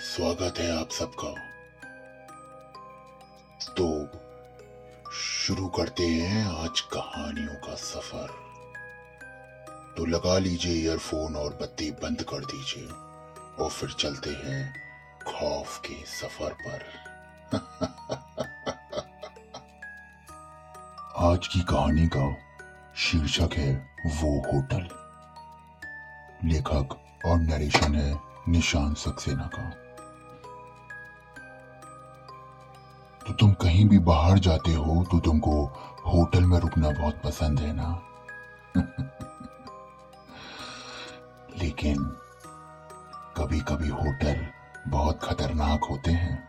स्वागत है आप सबका। तो शुरू करते हैं आज कहानियों का सफ़र। तो लगा लीजिए ईयरफोन और बत्ती बंद कर दीजिए और फिर चलते हैं खौफ के सफ़र पर। आज की कहानी का शीर्षक है वो होटल। लेखक और नरेशन है निशान सक्सेना का। तो तुम कहीं भी बाहर जाते हो तो तुमको होटल में रुकना बहुत पसंद है ना? लेकिन कभी कभी होटल बहुत खतरनाक होते हैं।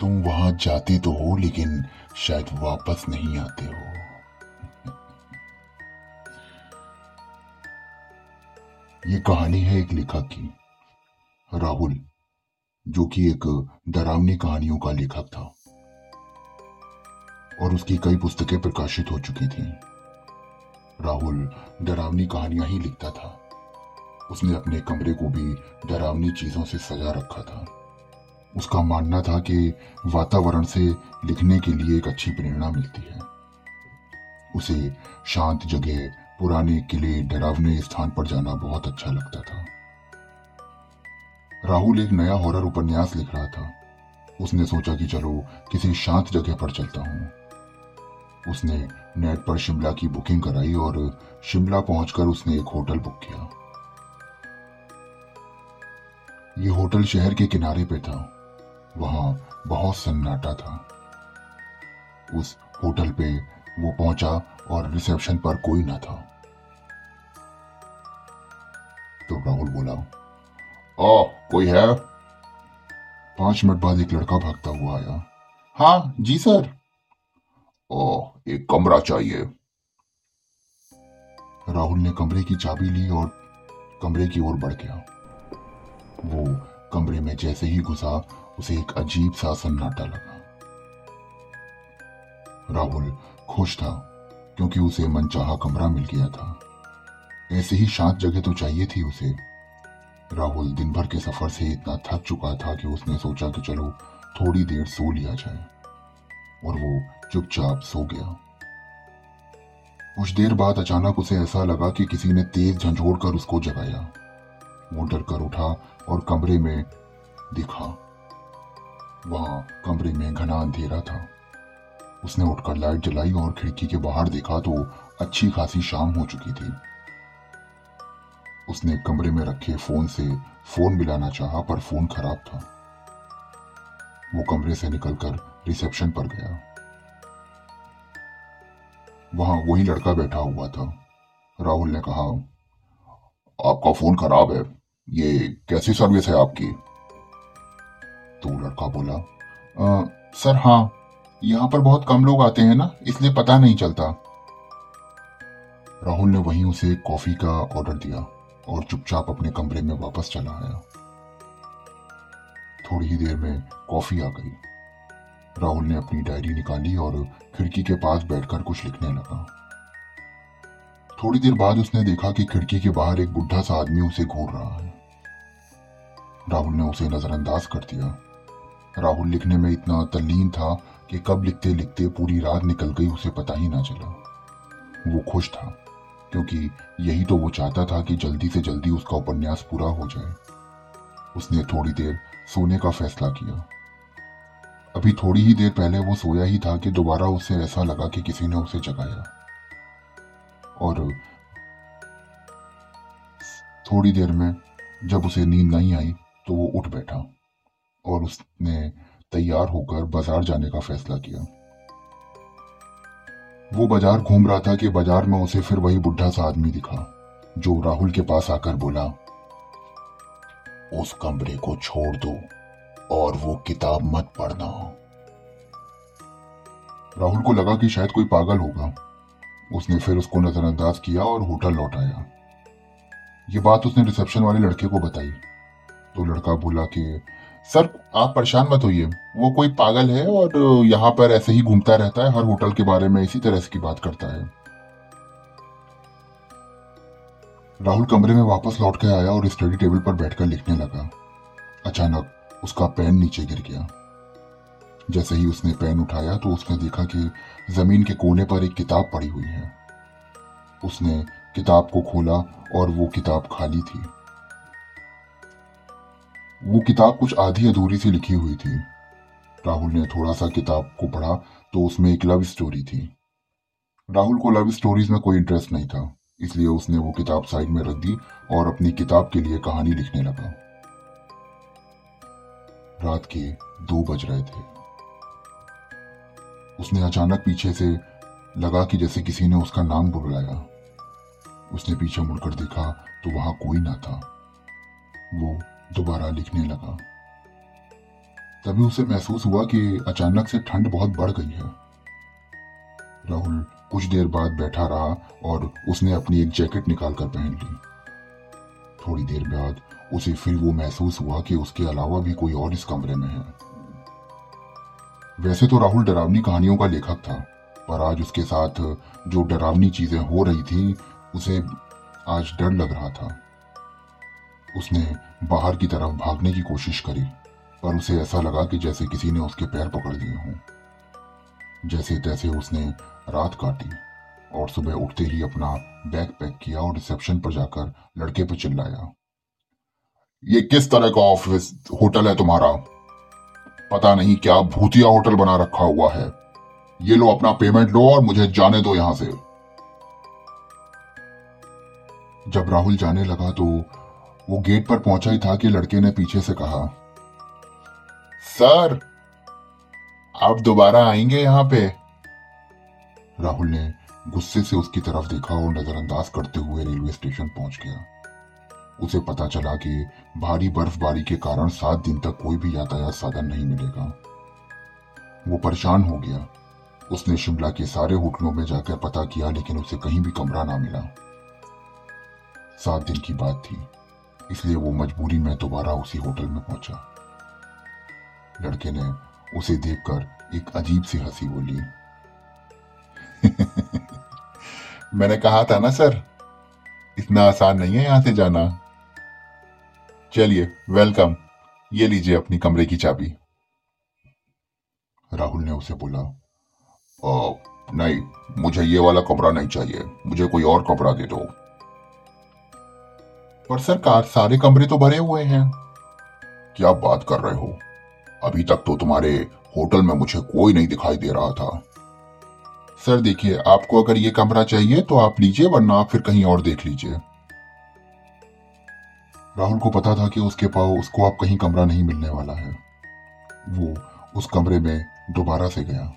तुम वहाँ जाते तो हो, लेकिन शायद वापस नहीं आते हो। ये कहानी है एक लेखक की, राहुल, जो कि एक डरावनी कहानियों का लेखक था। और उसकी कई पुस्तकें प्रकाशित हो चुकी थी। राहुल डरावनी कहानियाँ ही लिखता था। उसने अपने कमरे को भी डरावनी चीज़ों से सजा रखा था। उसका मानना था कि वातावरण से लिखने के लिए एक अच्छी प्रेरणा मिलती है। उसे शांत जगह पुराने किले, डरावने स्थान पर जाना बहुत अच्छा लगता था। राहुल एक नया हॉरर उपन्यास लिख रहा था। उसने सोचा कि चलो, किसी शांत जगह पर चलता हूँ। उसने नेट पर शिमला की बुकिंग कराई और शिमला पहुंचकर उसने एक होटल बुक किया। ये होटल शहर के किनारे पे था। वहाँ बहुत सन्नाटा था। उस होटल पे वो पहुँचा और रिसेप्शन पर कोई ना था। तो राहुल बोला ओ कोई है? पाँच मिनट बाद एक लड़का भागता हुआ आया। हाँ जी सर। ओ, एक कमरा चाहिए। राहुल ने कमरे की चाबी ली और कमरे की ओर बढ़ गया। वो कमरे में जैसे ही घुसा, उसे एक अजीब सा सन्नाटा लगा। राहुल खुश था, क्योंकि उसे मनचाहा कमरा मिल गया था। ऐसे ही शांत जगह तो चाहिए थी उसे। राहुल दिन भर के सफ़र से इतना थक चुका था कि उसने सोचा कि चलो थोड़ी देर सो लिया जाए, और वो चुपचाप सो गया। कुछ देर बाद अचानक उसे ऐसा लगा कि किसी ने तेज झंझोड़ कर उसको जगाया। वो डर कर उठा और कमरे में दिखा। वहाँ कमरे में घना अंधेरा था। उसने उठकर लाइट जलाई और खिड़की के बाहर देखा तो अच्छी खासी शाम हो चुकी थी। उसने कमरे में रखे फ़ोन से फ़ोन मिलाना चाहा पर फ़ोन खराब था। वो कमरे से निकलकर रिसेप्शन पर गया। वहाँ वही लड़का बैठा हुआ था। राहुल ने कहा आपका फ़ोन खराब है। ये कैसी सर्विस है आपकी? तो लड़का बोला आ, सर हाँ यहाँ पर बहुत कम लोग आते हैं ना, इसलिए पता नहीं चलता। राहुल ने वहीं उसे कॉफ़ी का ऑर्डर दिया और चुपचाप अपने कमरे में वापस चला आया। थोड़ी ही देर में कॉफ़ी आ गई। राहुल ने अपनी डायरी निकाली और खिड़की के पास बैठकर कुछ लिखने लगा। थोड़ी देर बाद उसने देखा कि खिड़की के बाहर एक बुढ़ा सा आदमी उसे घूर रहा है। राहुल ने उसे नजरअंदाज कर दिया। राहुल लिखने में इतना तल्लीन था कि कब लिखते लिखते पूरी रात निकल गई उसे पता ही ना चला। वो खुश था, क्योंकि यही तो वो चाहता था कि जल्दी से जल्दी उसका उपन्यास पूरा हो जाए। उसने थोड़ी देर सोने का फैसला किया। अभी थोड़ी ही देर पहले वो सोया ही था कि दोबारा उसे ऐसा लगा कि किसी ने उसे जगाया। और थोड़ी देर में जब उसे नींद नहीं आई तो वो उठ बैठा। और उसने तैयार होकर बाज़ार जाने का फैसला किया। वो बाज़ार घूम रहा था कि बाज़ार में उसे फिर वही बुढ़ा सा आदमी दिखा, जो राहुल के पास आकर बोला, उस कमरे को छोड़ दो और वो किताब मत पढ़ना। राहुल को लगा कि शायद कोई पागल होगा। उसने फिर उसको नजरअंदाज किया और होटल लौट आया। ये बात उसने रिसेप्शन वाले लड़के को बताई। तो लड़का बोला कि सर, आप परेशान मत होइए। वो कोई पागल है और यहाँ पर ऐसे ही घूमता रहता है, हर होटल के बारे में इसी तरह की बात करता है। राहुल कमरे में वापस लौट कर आया और स्टडी टेबल पर बैठकर लिखने लगा। अचानक उसका पेन नीचे गिर गया। जैसे ही उसने पेन उठाया तो उसने देखा कि ज़मीन के कोने पर एक किताब पड़ी हुई है। उसने किताब को खोला और वो किताब खाली थी। वो किताब कुछ आधी अधूरी सी लिखी हुई थी। राहुल ने थोड़ा सा किताब को पढ़ा तो उसमें एक लव स्टोरी थी। राहुल को लव स्टोरीज में कोई इंटरेस्ट नहीं था, इसलिए उसने वो किताब साइड में रख दी और अपनी किताब के लिए कहानी लिखने लगा। रात के दो बज रहे थे। उसने अचानक पीछे से लगा कि जैसे किसी ने उसका नाम बुलाया उसने पीछे मुड़कर देखा तो वहाँ कोई ना था। वो दोबारा लिखने लगा। तभी उसे महसूस हुआ कि अचानक से ठंड बहुत बढ़ गई है। राहुल कुछ देर बाद बैठा रहा और उसने अपनी एक जैकेट निकालकर पहन ली। थोड़ी देर बाद उसे फिर वो महसूस हुआ कि उसके अलावा भी कोई और इस कमरे में है। वैसे तो राहुल डरावनी कहानियों का लेखक था, पर आज उसके साथ जो डरावनी चीज़ें हो रही थी, उसे आज डर लग रहा था। उसने बाहर की तरफ़ भागने की कोशिश करी, पर उसे ऐसा लगा कि जैसे किसी ने उसके पैर पकड़ दिए हों। जैसे तैसे उसने रात काटी और सुबह उठते ही अपना बैग पैक किया और रिसेप्शन पर जाकर लड़के पर चिल्लाया। ये किस तरह का ऑफ़िस होटल है तुम्हारा? पता नहीं क्या भूतिया होटल बना रखा हुआ है। ये लो अपना पेमेंट लो और मुझे जाने दो यहाँ से। जब राहुल जाने लगा तो वो गेट पर पहुँचा ही था कि लड़के ने पीछे से कहा, सर, आप दोबारा आएँगे यहाँ पे? राहुल ने गुस्से से उसकी तरफ़ देखा और नजरअंदाज करते हुए रेलवे स्टेशन पहुँच गया। उसे पता चला कि भारी बर्फबारी के कारण सात दिन तक कोई भी यातायात साधन नहीं मिलेगा। वो परेशान हो गया। उसने शिमला के सारे होटलों में जाकर पता किया, लेकिन उसे कहीं भी कमरा ना मिला। सात दिन की बात थी। इसलिए वो मजबूरी में दोबारा उसी होटल में पहुँचा। लड़के ने उसे देखकर एक अजीब सी हँसी बोली। मैंने कहा था ना, सर, इतना आसान नहीं है यहाँ से जाना। चलिए, वेलकम। ये लीजिए अपनी कमरे की चाबी। राहुल ने उसे बोला नहीं, मुझे ये वाला कमरा नहीं चाहिए। मुझे कोई और कमरा दे दो। पर सरकार सारे कमरे तो भरे हुए हैं। क्या बात कर रहे हो? अभी तक तो तुम्हारे होटल में मुझे कोई नहीं दिखाई दे रहा था। सर, देखिए, आपको अगर ये कमरा चाहिए तो आप लीजिए, वरना आप फिर कहीं और देख लीजिए। राहुल को पता था कि उसके पास, उसको अब कहीं कमरा नहीं मिलने वाला है। वो उस कमरे में दोबारा से गया।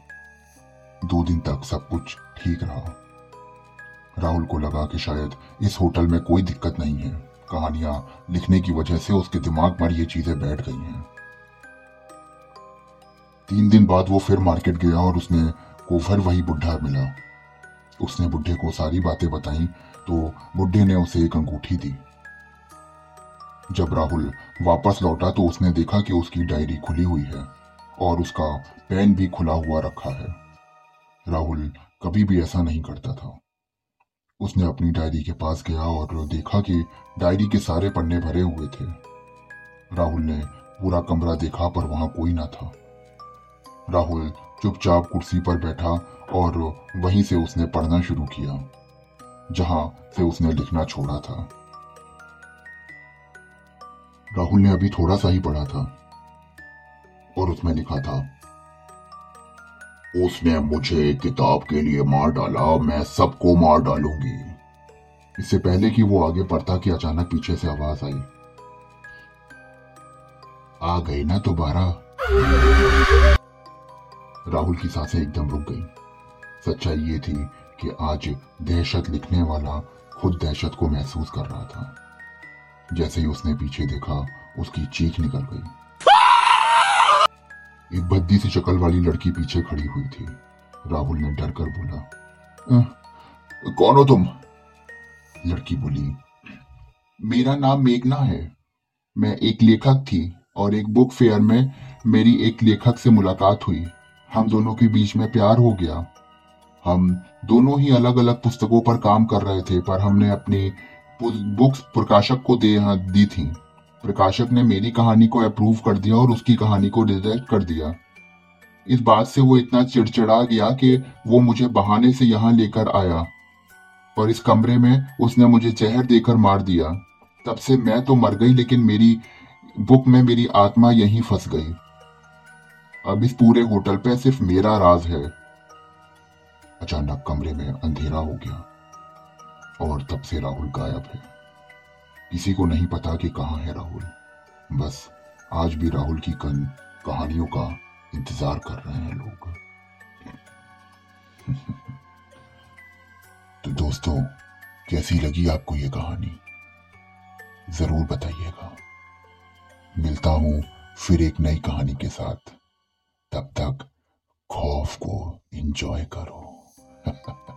दो दिन तक सब कुछ ठीक रहा। राहुल को लगा कि शायद इस होटल में कोई दिक्कत नहीं है। कहानियाँ लिखने की वजह से उसके दिमाग पर ये चीज़ें बैठ गई हैं। तीन दिन बाद वो फिर मार्केट गया और उसने को फिर वही बुढ़ा मिला। उसने बुढ़े को सारी बातें बताई तो बुढ़े ने उसे एक अंगूठी दी। जब राहुल वापस लौटा तो उसने देखा कि उसकी डायरी खुली हुई है और उसका पेन भी खुला हुआ रखा है। राहुल कभी भी ऐसा नहीं करता था। उसने अपनी डायरी के पास गया और देखा कि डायरी के सारे पन्ने भरे हुए थे। राहुल ने पूरा कमरा देखा, पर वहाँ कोई ना था। राहुल चुपचाप कुर्सी पर बैठा और वहीं से उसने पढ़ना शुरू किया, जहाँ से उसने लिखना छोड़ा था। राहुल ने अभी थोड़ा सा ही पढ़ा था और उसमें लिखा था उसने मुझे किताब के लिए मार डाला, मैं सबको मार डालूँगी। इससे पहले कि वो आगे पढ़ता कि अचानक पीछे से आवाज़ आई। आ गई ना दोबारा? राहुल की साँसें एकदम रुक गई। सच्चाई ये थी कि आज दहशत लिखने वाला खुद दहशत को महसूस कर रहा था। जैसे ही उसने पीछे देखा, उसकी चीख निकल गई। एक भद्दी सी शक्ल वाली लड़की पीछे खड़ी हुई थी। राहुल ने डर कर बोला कौन हो तुम? लड़की बोली, मेरा नाम मेघना है। मैं एक लेखक थी और एक बुक फेयर में मेरी एक लेखक से मुलाकात हुई। हम दोनों के बीच में प्यार हो गया। हम दोनों ही अलग अलग पुस्तकों पर काम कर रहे थे, पर हमने अपनी बुक्स प्रकाशक को दे दी थी। प्रकाशक ने मेरी कहानी को अप्रूव कर दिया और उसकी कहानी को रिजेक्ट कर दिया। इस बात से वो इतना चिड़चिड़ा गया कि वो मुझे बहाने से यहाँ लेकर आया। और इस कमरे में उसने मुझे जहर देकर मार दिया। तब से मैं तो मर गई, लेकिन मेरी बुक में मेरी आत्मा यहीं फंस गई। अब इस पूरे होटल पे सिर्फ़ मेरा राज है। अचानक कमरे में अंधेरा हो गया और तब से राहुल गायब है। किसी को नहीं पता कि कहाँ है राहुल। बस आज भी राहुल की कन, कहानियों का इंतज़ार कर रहे हैं लोग। तो दोस्तों, कैसी लगी आपको ये कहानी? ज़रूर बताइएगा। मिलता हूँ फिर एक नई कहानी के साथ। तब तक खौफ को एंजॉय करो।